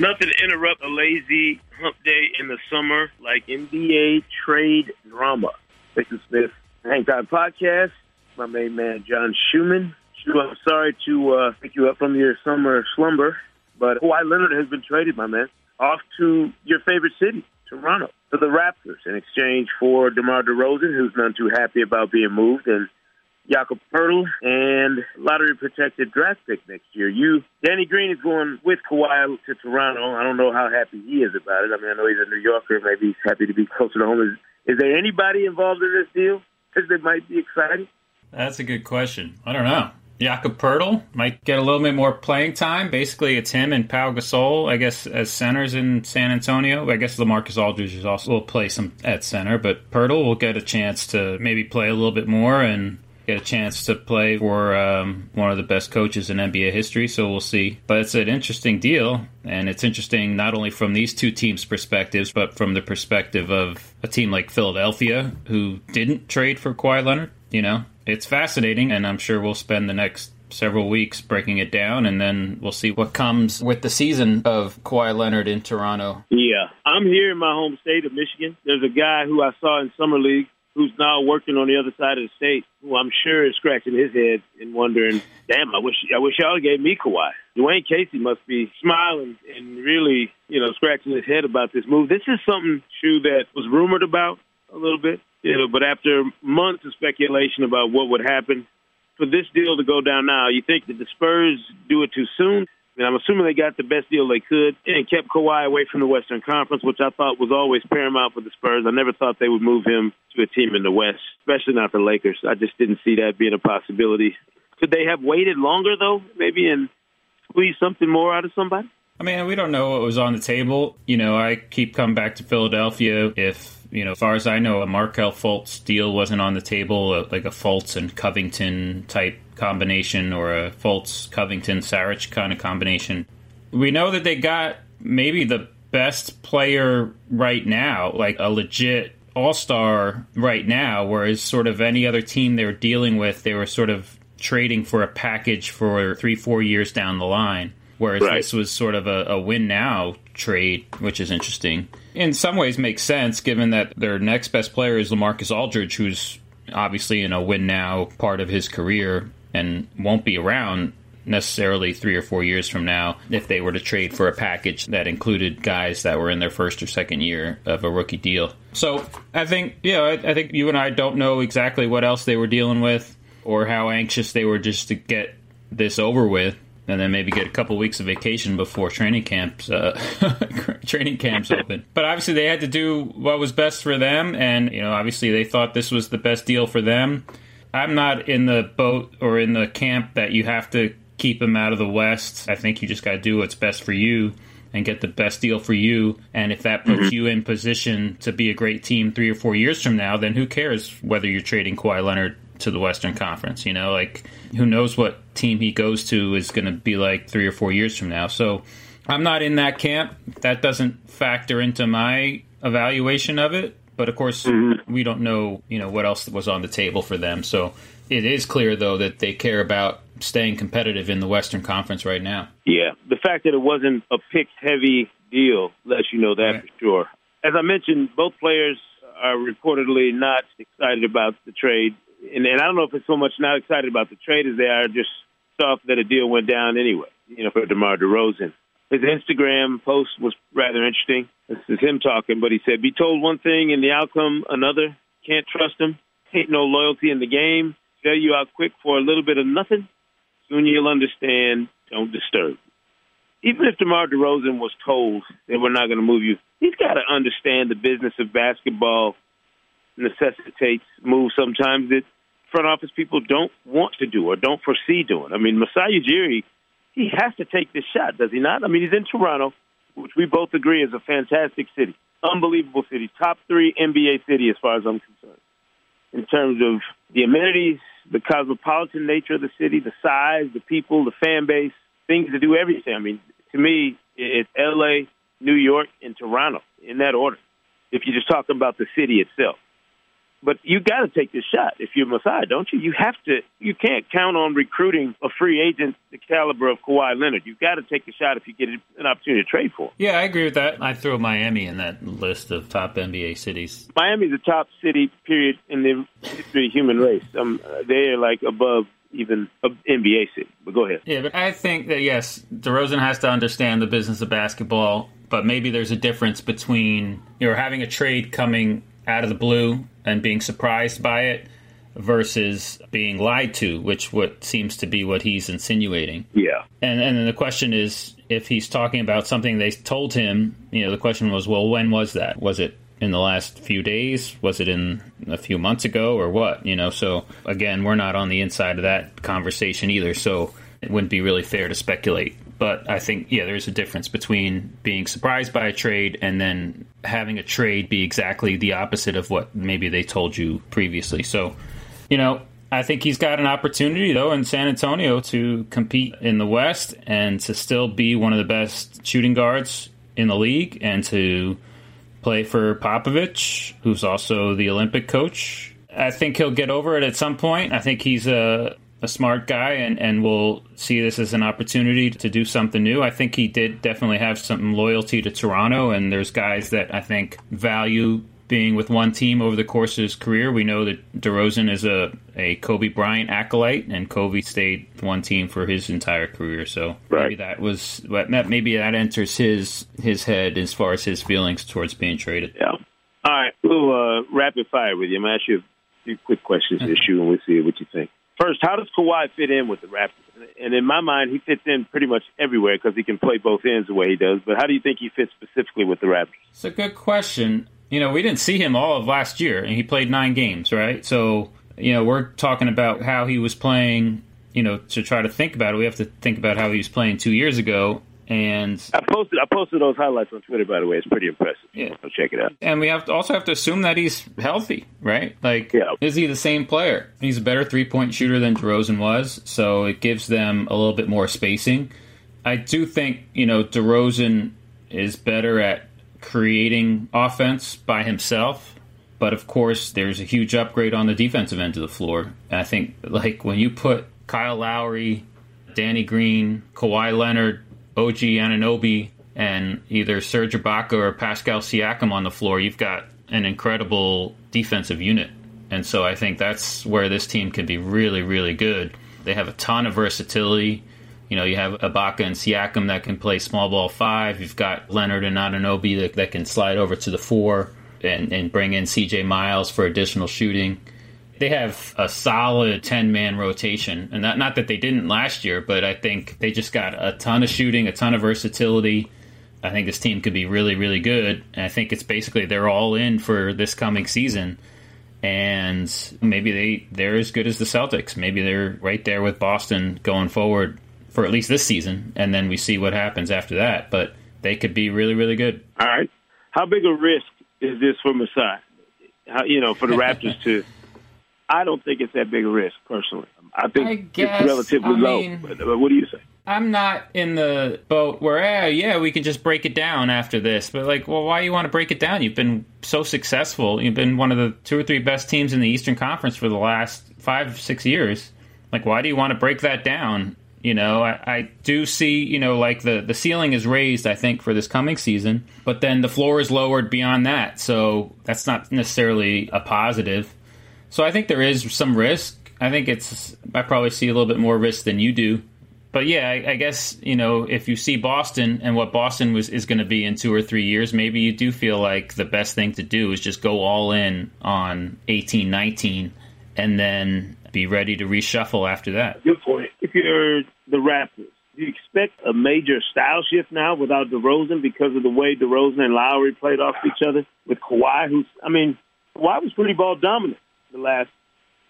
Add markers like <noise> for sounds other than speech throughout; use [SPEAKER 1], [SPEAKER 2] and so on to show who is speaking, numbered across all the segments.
[SPEAKER 1] Nothing to interrupt a lazy hump day in the summer like NBA trade drama. This is Smith Hang Time Podcast. My main man, John Schuhmann. Shu, I'm sorry to uh, pick you up from your summer slumber, but Kawhi Leonard has been traded, my man, off to your favorite city, Toronto, to the Raptors in exchange for DeMar DeRozan, who's none too happy about being moved, and Jakob Poeltl, and lottery protected draft pick next year. You, Danny Green is going with Kawhi to Toronto. I don't know how happy he is about it. I mean, I know he's a New Yorker. Maybe he's happy to be closer to home. Is, is there anybody involved in this deal that might be exciting?
[SPEAKER 2] That's a good question. I don't know. Jakob Poeltl might get a little bit more playing time. Basically, it's him and Pau Gasol, I guess, as centers in San Antonio. I guess LaMarcus Aldridge is also will play some at center, but Poeltl will get a chance to maybe play a little bit more and get a chance to play for um, one of the best coaches in NBA history. So we'll see. But it's an interesting deal, and it's interesting not only from these two teams' perspectives, but from the perspective of a team like Philadelphia who didn't trade for Kawhi Leonard. You know, it's fascinating, and I'm sure we'll spend the next several weeks breaking it down, and then we'll see what comes with the season of Kawhi Leonard in Toronto.
[SPEAKER 1] Yeah, I'm here in my home state of Michigan. There's a guy who I saw in summer league who's now working on the other side of the state, who I'm sure is scratching his head and wondering, "Damn, I wish I wish y'all gave me Kawhi." Dwane Casey must be smiling and really, you know, scratching his head about this move. This is something, Shu, that was rumored about a little bit, you know, but after months of speculation about what would happen, for this deal to go down now, you think that the Spurs do it too soon? And I'm assuming they got the best deal they could and kept Kawhi away from the Western Conference, which I thought was always paramount for the Spurs. I never thought they would move him to a team in the West, especially not the Lakers. I just didn't see that being a possibility. Could they have waited longer, though, maybe, and squeeze something more out of somebody?
[SPEAKER 2] I mean, we don't know what was on the table. You know, I keep coming back to Philadelphia. If, you know, as far as I know, a Markelle Fultz deal wasn't on the table, uh, like a Fultz and Covington type combination or a Fultz Covington Saric kind of combination. We know that they got maybe the best player right now, like a legit all star right now, whereas sort of any other team they were dealing with, they were sort of trading for a package for three, four years down the line. Whereas right. this was sort of a, a win now trade, which is interesting. In some ways, makes sense given that their next best player is LaMarcus Aldridge, who's obviously in a win now part of his career and won't be around necessarily three or four years from now if they were to trade for a package that included guys that were in their first or second year of a rookie deal. So I think, yeah, I, I think you and I don't know exactly what else they were dealing with or how anxious they were just to get this over with and then maybe get a couple weeks of vacation before training camps uh, <laughs> training camps open. But obviously, they had to do what was best for them, and you know, obviously, they thought this was the best deal for them. I'm not in the boat or in the camp that you have to keep him out of the West. I think you just got to do what's best for you and get the best deal for you. And if that puts mm-hmm. you in position to be a great team three or four years from now, then who cares whether you're trading Kawhi Leonard to the Western Conference? You know, like who knows what team he goes to is going to be like three or four years from now. So I'm not in that camp. That doesn't factor into my evaluation of it. But of course, mm-hmm. we don't know, you know, what else was on the table for them. So it is clear, though, that they care about staying competitive in the Western Conference right now.
[SPEAKER 1] Yeah, the fact that it wasn't a pick-heavy deal lets you know that right. for sure. As I mentioned, both players are reportedly not excited about the trade, and, and I don't know if it's so much not excited about the trade as they are just stuff that a deal went down anyway. You know, for DeMar DeRozan. His Instagram post was rather interesting. This is him talking, but he said, "Be told one thing and the outcome another. Can't trust him. Ain't no loyalty in the game. Sell you out quick for a little bit of nothing. Soon you'll understand. Don't disturb." Even if DeMar DeRozan was told that we're not going to move you, he's got to understand the business of basketball necessitates moves sometimes that front office people don't want to do or don't foresee doing. I mean, Masai Ujiri, he has to take this shot, does he not? I mean, he's in Toronto, which we both agree is a fantastic city, unbelievable city, top three NBA city as far as I'm concerned, in terms of the amenities, the cosmopolitan nature of the city, the size, the people, the fan base, things to do everything. I mean, to me, it's L.A., New York, and Toronto in that order. If you're just talking about the city itself. But you got to take this shot if you're Masai, don't you? You have to. You can't count on recruiting a free agent the caliber of Kawhi Leonard. You've got to take a shot if you get an opportunity to trade for. Him.
[SPEAKER 2] Yeah, I agree with that. I throw Miami in that list of top NBA cities.
[SPEAKER 1] Miami's a top city, period, in the history of human race. Um, they're like above even an NBA city. But go ahead.
[SPEAKER 2] Yeah, but I think that yes, DeRozan has to understand the business of basketball. But maybe there's a difference between you know having a trade coming out of the blue and being surprised by it versus being lied to, which what seems to be what he's insinuating.
[SPEAKER 1] Yeah.
[SPEAKER 2] And and then the question is if he's talking about something they told him, you know, the question was, well, when was that? Was it in the last few days? Was it in a few months ago or what? You know, so again, we're not on the inside of that conversation either, so it wouldn't be really fair to speculate. But I think, yeah, there's a difference between being surprised by a trade and then having a trade be exactly the opposite of what maybe they told you previously. So, you know, I think he's got an opportunity, though, in San Antonio to compete in the West and to still be one of the best shooting guards in the league and to play for Popovich, who's also the Olympic coach. I think he'll get over it at some point. I think he's a a smart guy and, and will see this as an opportunity to do something new. I think he did definitely have some loyalty to Toronto, and there's guys that I think value being with one team over the course of his career. We know that DeRozan is a, a Kobe Bryant acolyte, and Kobe stayed one team for his entire career. So right. maybe that was maybe that enters his his head as far as his feelings towards being traded.
[SPEAKER 1] Yeah. All right, we'll uh, rapid fire with you. I'm gonna ask you a few quick questions, Shu, and we'll see what you think. First, how does Kawhi fit in with the Raptors? And in my mind, he fits in pretty much everywhere because he can play both ends the way he does. But how do you think he fits specifically with the Raptors?
[SPEAKER 2] It's a good question. You know, we didn't see him all of last year, and he played nine games, right? So, you know, we're talking about how he was playing. You know, to try to think about it, we have to think about how he was playing two years ago and
[SPEAKER 1] I posted I posted those highlights on Twitter. By the way, it's pretty impressive. Yeah, so check it out.
[SPEAKER 2] And we have to also have to assume that he's healthy, right? Like, yeah. is he the same player? He's a better three point shooter than DeRozan was, so it gives them a little bit more spacing. I do think you know DeRozan is better at creating offense by himself. But of course, there's a huge upgrade on the defensive end of the floor. And I think, like, when you put Kyle Lowry, Danny Green, Kawhi Leonard, OG Anunoby and either Serge Ibaka or Pascal Siakam on the floor, you've got an incredible defensive unit. And so I think that's where this team can be really, really good. They have a ton of versatility. You know, you have Ibaka and Siakam that can play small ball five. You've got Leonard and Anunoby that, that can slide over to the four and, and bring in CJ Miles for additional shooting they have a solid 10 man rotation. And not, not that they didn't last year, but I think they just got a ton of shooting, a ton of versatility. I think this team could be really, really good. And I think it's basically they're all in for this coming season. And maybe they, they're as good as the Celtics. Maybe they're right there with Boston going forward for at least this season. And then we see what happens after that. But they could be really, really good.
[SPEAKER 1] All right. How big a risk is this for Masai? How, you know, for the Raptors to <laughs> I don't think it's that big a risk personally. I think I guess, it's relatively I mean, low. But, but, what do you say?
[SPEAKER 2] I'm not in the boat where, eh, yeah, we can just break it down after this. But like, well, why do you want to break it down? You've been so successful. You've been one of the two or three best teams in the Eastern Conference for the last five, six years. Like, why do you want to break that down? You know, I, I, do see, you know, like the, the ceiling is raised, I think, for this coming season, but then the floor is lowered beyond that. So that's not necessarily a positive. So I think there is some risk. I think it's I probably see a little bit more risk than you do. But yeah, I, I guess you know if you see Boston and what Boston was is going to be in two or three years, maybe you do feel like the best thing to do is just go all in on eighteen, nineteen, and then be ready to reshuffle after that.
[SPEAKER 1] Good point. If you're the Raptors, do you expect a major style shift now without DeRozan because of the way DeRozan and Lowry played off each other with Kawhi? Who's, I mean, Kawhi was pretty ball dominant the last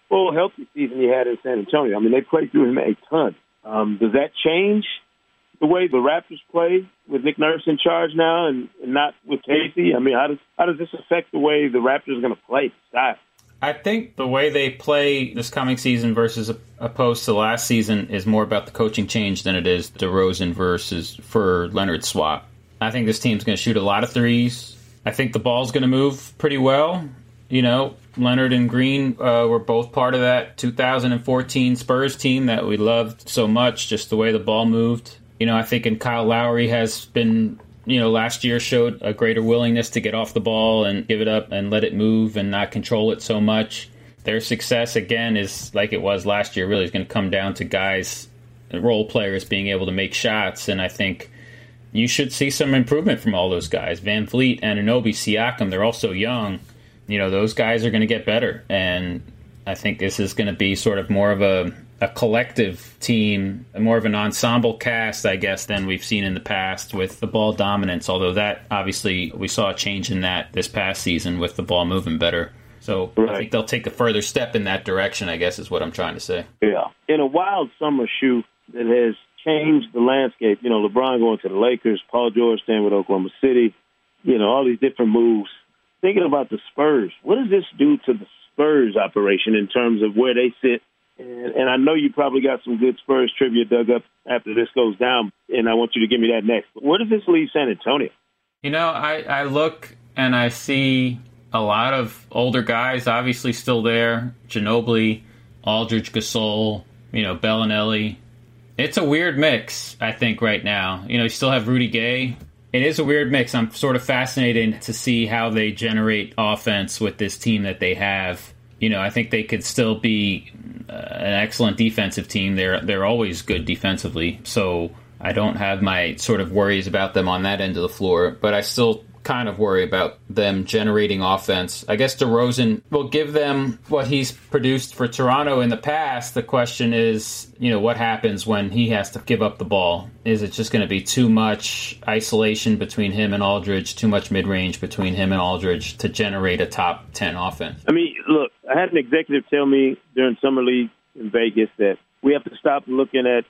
[SPEAKER 1] full healthy season he had in San Antonio. I mean, they played through him a ton. Um, does that change the way the Raptors play with Nick Nurse in charge now and, and not with Casey? I mean, how does how does this affect the way the Raptors are going to play? Style?
[SPEAKER 2] I think the way they play this coming season versus opposed to last season is more about the coaching change than it is DeRozan versus for Leonard swap. I think this team's going to shoot a lot of threes. I think the ball's going to move pretty well. You know, Leonard and Green uh, were both part of that 2014 Spurs team that we loved so much, just the way the ball moved. You know, I think and Kyle Lowry has been, you know, last year showed a greater willingness to get off the ball and give it up and let it move and not control it so much. Their success, again, is like it was last year, really is going to come down to guys, role players being able to make shots. And I think you should see some improvement from all those guys. VanVleet, Anunoby, Siakam, they're also young. You know, those guys are going to get better. And I think this is going to be sort of more of a a collective team, more of an ensemble cast, I guess, than we've seen in the past with the ball dominance. Although that obviously we saw a change in that this past season with the ball moving better. So right. I think they'll take a further step in that direction. I guess is what I'm trying to say.
[SPEAKER 1] Yeah, in a wild summer Shu that has changed the landscape. You know, LeBron going to the Lakers, Paul George staying with Oklahoma City. You know, all these different moves. Thinking about the Spurs, what does this do to the Spurs operation in terms of where they sit and, and I know you probably got some good Spurs trivia dug up after this goes down, and I want you to give me that next. Where does this leave San Antonio?
[SPEAKER 2] You know, I, I look and I see a lot of older guys obviously still there. Ginobili, Aldridge, Gasol, you know, Belinelli. It's a weird mix, I think, right now. You know, you still have Rudy Gay. It is a weird mix. I'm sort of fascinated to see how they generate offense with this team that they have. You know, I think they could still be uh, an excellent defensive team. They're they're always good defensively. So I don't have my sort of worries about them on that end of the floor, but I still kind of worry about them generating offense. I guess DeRozan will give them what he's produced for Toronto in the past. The question is, you know, what happens when he has to give up the ball? Is it just going to be too much isolation between him and Aldridge, too much mid range between him and Aldridge to generate a top 10 offense?
[SPEAKER 1] I mean, look, I had an executive tell me during Summer League in Vegas that we have to stop looking at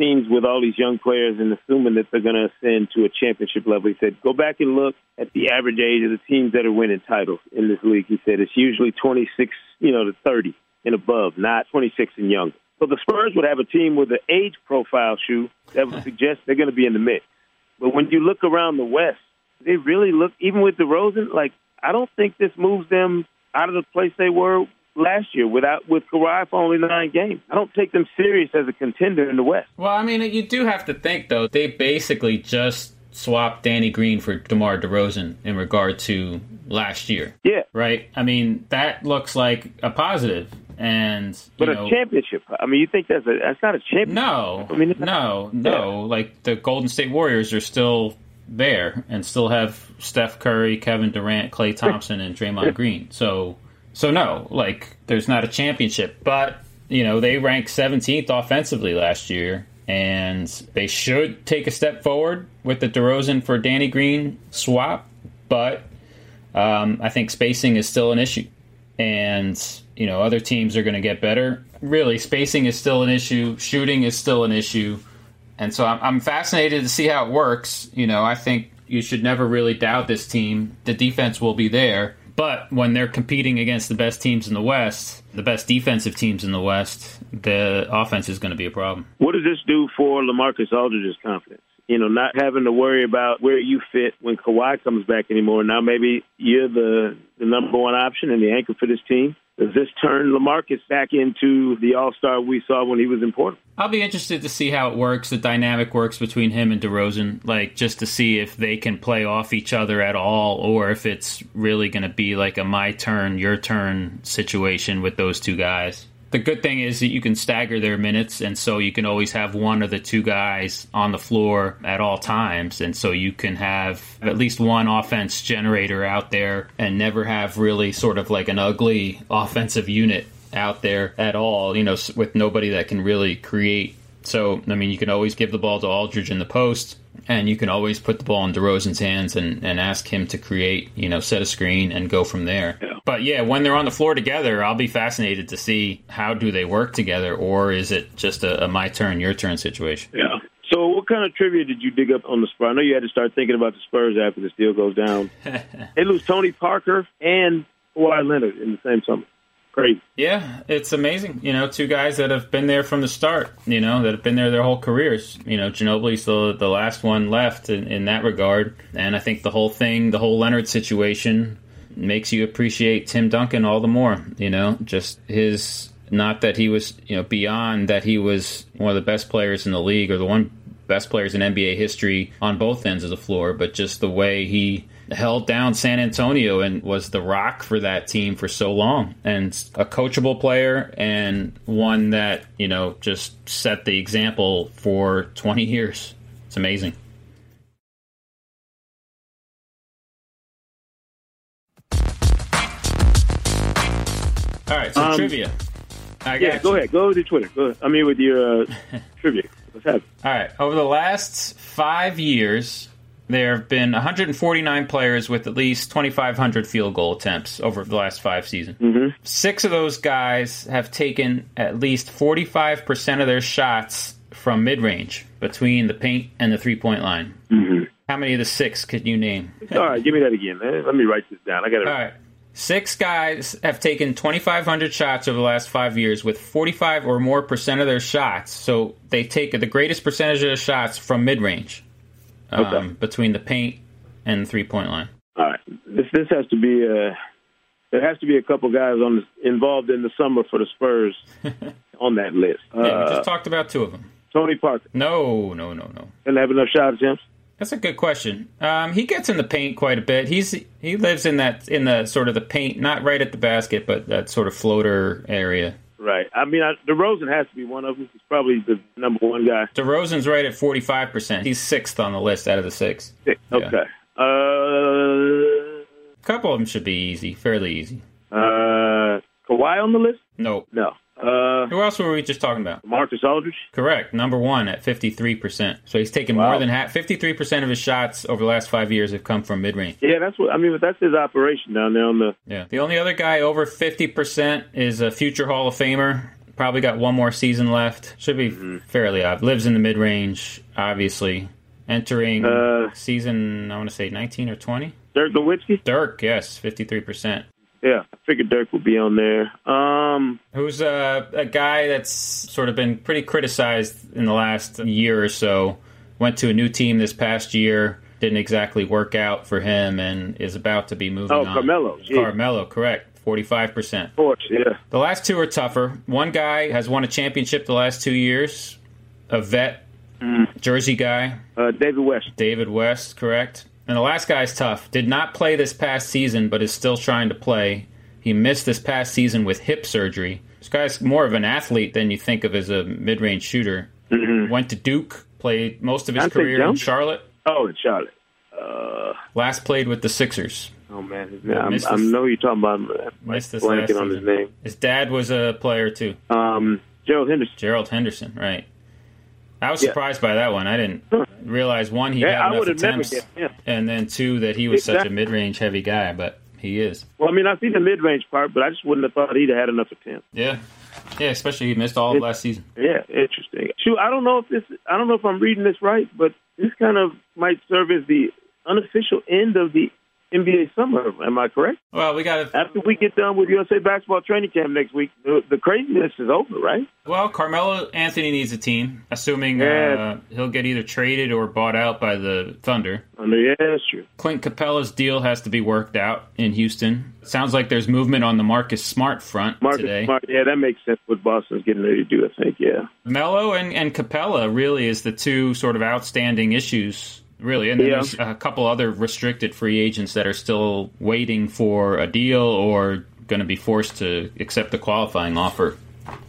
[SPEAKER 1] these teams with all these young players and assuming that they're going to ascend to a championship level. He said, go back and look at the average age of the teams that are winning titles in this league. He said it's usually 26, you know, to 30 and above, not 26 and younger. So the Spurs would have a team with an age profile Shu that would suggest they're going to be in the mix. But when you look around the West, they really look, even with DeRozan, like, I don't think this moves them out of the place they were last year without with Kawhi for only nine games. I don't take them serious as a contender in the West.
[SPEAKER 2] Well, I mean, you do have to think though. They basically just swapped Danny Green for DeMar DeRozan in regard to last year.
[SPEAKER 1] Yeah.
[SPEAKER 2] Right? I mean, that looks like a positive. And
[SPEAKER 1] but
[SPEAKER 2] know,
[SPEAKER 1] a championship. I mean, you think that's a that's not a championship?
[SPEAKER 2] No, I mean, no, no. Yeah. Like the Golden State Warriors are still there and still have Steph Curry, Kevin Durant, Klay Thompson, and Draymond Green. So so no, like there's not a championship, but you know they ranked 17th offensively last year, and they should take a step forward with the DeRozan for Danny Green swap, but um, I think spacing is still an issue, and you know other teams are going to get better. Really, spacing is still an issue. Shooting is still an issue, and so I'm, I'm fascinated to see how it works. You know, I think you should never really doubt this team. The defense will be there but when they're competing against the best teams in the West, the best defensive teams in the West, the offense is going to be a problem.
[SPEAKER 1] What does this do for LaMarcus Aldridge's confidence? You know, not having to worry about where you fit when Kawhi comes back anymore. Now maybe you're the, the number one option and the anchor for this team. Does this turn LaMarcus back into the All Star we saw when he was in Portland?
[SPEAKER 2] I'll be interested to see how it works. The dynamic works between him and DeRozan, like just to see if they can play off each other at all, or if it's really going to be like a my turn, your turn situation with those two guys the good thing is that you can stagger their minutes, and so you can always have one of the two guys on the floor at all times, and so you can have at least one offense generator out there and never have really sort of like an ugly <laughs> offensive unit out there at all, you know, with nobody that can really create So, I mean, you can always give the ball to Aldridge in the post, and you can always put the ball in DeRozan's hands and, and ask him to create, you know, set a screen and go from there.
[SPEAKER 1] Yeah.
[SPEAKER 2] But yeah, when they're on the floor together, I'll be fascinated to see how do they work together, or is it just a, a my turn, your turn situation?
[SPEAKER 1] Yeah. So, what kind of trivia did you dig up on the Spurs? I know you had to start thinking about the Spurs after this deal goes down. <laughs> they lose Tony Parker and Kawhi Leonard in the same summer. Crazy.
[SPEAKER 2] Yeah, it's amazing. You know, two guys that have been there from the start. You know, that have been there their whole careers. You know, Ginobili's the the last one left in, in that regard, and I think the whole thing, the whole Leonard situation, makes you appreciate Tim Duncan all the more. You know, just his not that he was you know beyond that he was one of the best players in the league or the one best players in NBA history on both ends of the floor, but just the way he held down San Antonio and was the rock for that team for so long and a coachable player and one that, you know, just set the example for 20 years. It's amazing. All right, so
[SPEAKER 1] Um,
[SPEAKER 2] trivia. I
[SPEAKER 1] Yeah, go
[SPEAKER 2] you.
[SPEAKER 1] ahead. Go with your Twitter. Go ahead. I mean, with your uh, <laughs> trivia. What's happening?
[SPEAKER 2] All right. Over the last five years, there have been 149 players with at least 2,500 field goal attempts over the last five seasons. Mm-hmm. Six of those guys have taken at least 45% of their shots from mid range between the paint and the three point line. Mm-hmm. How many of the six could you name?
[SPEAKER 1] All right, give me that again. Man. Let me write this down. I got it.
[SPEAKER 2] All right. Six guys have taken 2,500 shots over the last five years with 45 or more percent of their shots. So they take the greatest percentage of their shots from mid range um,
[SPEAKER 1] Okay.
[SPEAKER 2] between the paint and the three point line.
[SPEAKER 1] All right. This this has to be uh there has to be a couple guys on the, involved in the summer for the Spurs <laughs> on that list.
[SPEAKER 2] Yeah, we
[SPEAKER 1] Uh,
[SPEAKER 2] just talked about two of them.
[SPEAKER 1] Tony Parker
[SPEAKER 2] No, no, no, no.
[SPEAKER 1] didn't have enough shot attempts.
[SPEAKER 2] That's a good question. Um, he gets in the paint quite a bit. He's he lives in that in the sort of the paint, not right at the basket, but that sort of floater area.
[SPEAKER 1] Right. I mean, I, DeRozan has to be one of them. He's probably the number one guy.
[SPEAKER 2] DeRozan's right at 45%. He's sixth on the list out of the six.
[SPEAKER 1] Okay. Uh,
[SPEAKER 2] A couple of them should be easy, fairly easy.
[SPEAKER 1] uh, Kawhi on the list?
[SPEAKER 2] Nope.
[SPEAKER 1] No. Uh,
[SPEAKER 2] Who else were we just talking about?
[SPEAKER 1] Marcus Aldridge?
[SPEAKER 2] Correct. Number one at 53%. So he's taken
[SPEAKER 1] Wow.
[SPEAKER 2] more than half. 53% of his shots over the last five years have come from mid range.
[SPEAKER 1] Yeah, that's what I mean. But that's his operation down there on the.
[SPEAKER 2] Yeah. The only other guy over 50% is a future Hall of Famer. Probably got one more season left. Should be
[SPEAKER 1] Mm-hmm.
[SPEAKER 2] fairly odd. Lives in the mid range, obviously. Entering
[SPEAKER 1] Uh,
[SPEAKER 2] season, I want to say 19 or 20.
[SPEAKER 1] Dirk Nowitzki?
[SPEAKER 2] Dirk, yes, 53%.
[SPEAKER 1] Yeah, I figured Dirk would be on there. Um,
[SPEAKER 2] Who's uh, a guy that's sort of been pretty criticized in the last year or so. Went to a new team this past year. Didn't exactly work out for him and is about to be moving
[SPEAKER 1] Oh,
[SPEAKER 2] on.
[SPEAKER 1] Carmelo, yeah.
[SPEAKER 2] Carmelo, correct. 45%.
[SPEAKER 1] of course, yeah.
[SPEAKER 2] The last two are tougher. One guy has won a championship the last two years, a vet, Jersey guy,
[SPEAKER 1] Uh, David West.
[SPEAKER 2] David West, correct? And the last guy is tough. Did not play this past season, but is still trying to play. He missed this past season with hip surgery. This guy's more of an athlete than you think of as a mid range shooter. Went to Duke, played most of his
[SPEAKER 1] Dante
[SPEAKER 2] career in Charlotte.
[SPEAKER 1] Oh, in Charlotte. Uh,
[SPEAKER 2] Last played with the Sixers.
[SPEAKER 1] oh man, his. I'm,
[SPEAKER 2] missed
[SPEAKER 1] I know you're talking about. uh,
[SPEAKER 2] Missed this
[SPEAKER 1] blanking on his name.
[SPEAKER 2] His dad was a player too.
[SPEAKER 1] Um, Gerald Henderson.
[SPEAKER 2] Gerald Henderson, right. I was
[SPEAKER 1] Yeah.
[SPEAKER 2] surprised by that one. I didn't
[SPEAKER 1] Huh.
[SPEAKER 2] Realize one he
[SPEAKER 1] Yeah,
[SPEAKER 2] had
[SPEAKER 1] I
[SPEAKER 2] enough
[SPEAKER 1] would have never
[SPEAKER 2] attempts, and then two that he was such a mid-range heavy guy, but he is.
[SPEAKER 1] Well, I mean, I see the mid-range part, but I just wouldn't have thought he'd have had enough attempts.
[SPEAKER 2] Yeah, yeah. Especially he missed all of
[SPEAKER 1] It-
[SPEAKER 2] last season.
[SPEAKER 1] Yeah, interesting. Shoot, I don't know if this. I don't know if I'm reading this right, but this kind of might serve as the unofficial end of the NBA summer. Am I correct?
[SPEAKER 2] Well, we got to.
[SPEAKER 1] After we get done with USA basketball training camp next week, the, the craziness is over, right?
[SPEAKER 2] Well, Carmelo Anthony needs a team, assuming
[SPEAKER 1] Yeah.
[SPEAKER 2] uh, he'll get either traded or bought out by the Thunder.
[SPEAKER 1] Mean, yeah, that's true.
[SPEAKER 2] Clint Capela's deal has to be worked out in Houston. Sounds like there's movement on the Marcus Smart front
[SPEAKER 1] Marcus
[SPEAKER 2] today.
[SPEAKER 1] Smart, yeah, that makes sense. What Boston's getting ready to do, I think. Yeah,
[SPEAKER 2] Melo and, and Capela really is the two sort of outstanding issues, really. And then
[SPEAKER 1] Yeah.
[SPEAKER 2] there's a couple other restricted free agents that are still waiting for a deal or going to be forced to accept a qualifying offer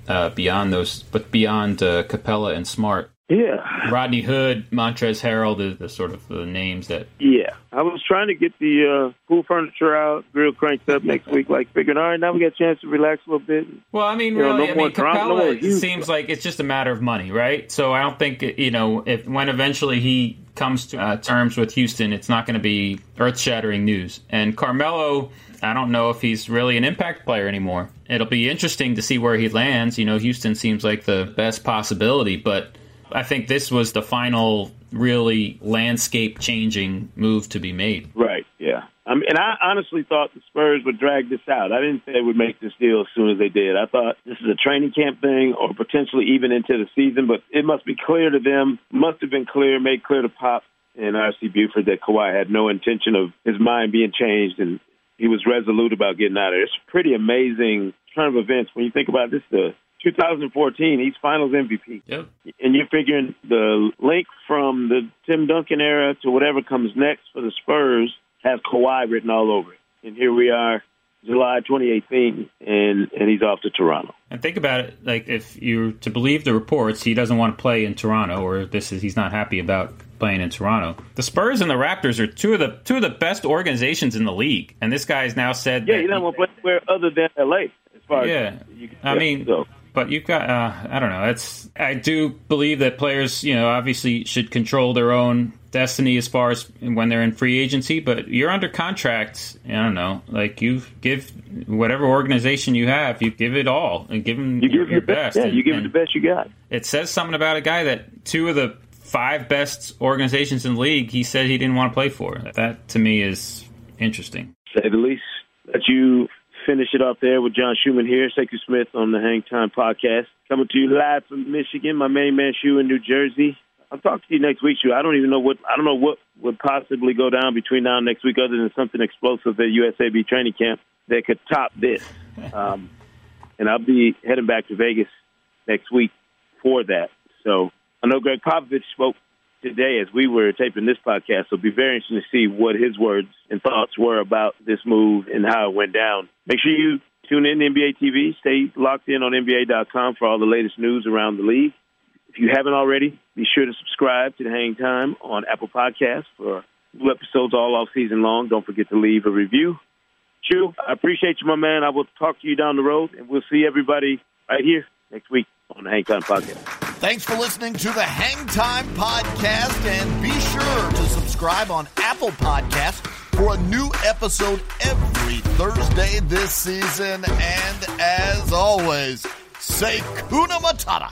[SPEAKER 2] uh, beyond those, but beyond uh, Capela and Smart.
[SPEAKER 1] yeah,
[SPEAKER 2] Rodney Hood, Montrezl Harrell, the, the sort of the names that
[SPEAKER 1] yeah. I was trying to get the uh, pool furniture out, grill cranked up next week, like figuring, all right, now we got a chance to relax a little bit.
[SPEAKER 2] Well, I mean,
[SPEAKER 1] You know, no
[SPEAKER 2] I mean,
[SPEAKER 1] no
[SPEAKER 2] Capela
[SPEAKER 1] more
[SPEAKER 2] seems like it's just a matter of money, right? So I don't think you know if when eventually he comes to uh, terms with Houston, it's not going to be earth-shattering news. And Carmelo, I don't know if he's really an impact player anymore. It'll be interesting to see where he lands. You know, Houston seems like the best possibility, but I think this was the final really landscape-changing move to be made.
[SPEAKER 1] Right. I mean, and I honestly thought the Spurs would drag this out. I didn't say they would make this deal as soon as they did. I thought this is a training camp thing, or potentially even into the season. But it must be clear to them, must have been clear, made clear to Pop and RC Buford that Kawhi had no intention of his mind being changed, and he was resolute about getting out of there. It's a pretty amazing turn of events when you think about this. The 2014, he's Finals MVP
[SPEAKER 2] Yep.
[SPEAKER 1] and you're figuring the link from the Tim Duncan era to whatever comes next for the Spurs has Kawhi written all over it. And here we are, July 2018, and and he's off to Toronto.
[SPEAKER 2] And think about it, like if you're to believe the reports, he doesn't want to play in Toronto, or this is he's not happy about playing in Toronto. The Spurs and the Raptors are two of the two of the best organizations in the league, and this guy guy's now said,
[SPEAKER 1] Yeah, he doesn't want to play anywhere other than LA. As far
[SPEAKER 2] Yeah.
[SPEAKER 1] as you can
[SPEAKER 2] I mean,
[SPEAKER 1] so.
[SPEAKER 2] but you've got uh, I don't know. It's I do believe that players, you know, obviously should control their own destiny as far as when they're in free agency. But you're under contract. I don't know. Like you give whatever organization you have, you give it all and give them
[SPEAKER 1] you give
[SPEAKER 2] your
[SPEAKER 1] your best.
[SPEAKER 2] best.
[SPEAKER 1] Yeah,
[SPEAKER 2] And-
[SPEAKER 1] you give it the best you got.
[SPEAKER 2] It says something about a guy that two of the five best organizations in the league, he said he didn't want to play for. That to me is interesting.
[SPEAKER 1] say the least. Let you finish it off there with John Schuhmann here, Sekou Smith on the Hang Time Podcast. Coming to you live from Michigan, my main man Shu in New Jersey. I'll talk to you next week, Shu. I don't even know what I don't know what would possibly go down between now and next week other than something explosive at USAB training camp that could top this. <laughs> Um, and I'll be heading back to Vegas next week for that. So I know Gregg Popovich spoke today as we were taping this podcast. So it'll be very interesting to see what his words and thoughts were about this move and how it went down. Make sure you tune in to NBA TV. Stay locked in on NBA.com for all the latest news around the league. If you haven't already, be sure to subscribe to the Hang Time on Apple Podcasts for new episodes all off season long. Don't forget to leave a review. Shu, I appreciate you, my man. I will talk to you down the road, and we'll see everybody right here next week on the Hang Time Podcast.
[SPEAKER 3] Thanks for listening to the Hang Time Podcast, and be sure to subscribe on Apple Podcasts for a new episode every Thursday this season. And as always, say Kuna Matata.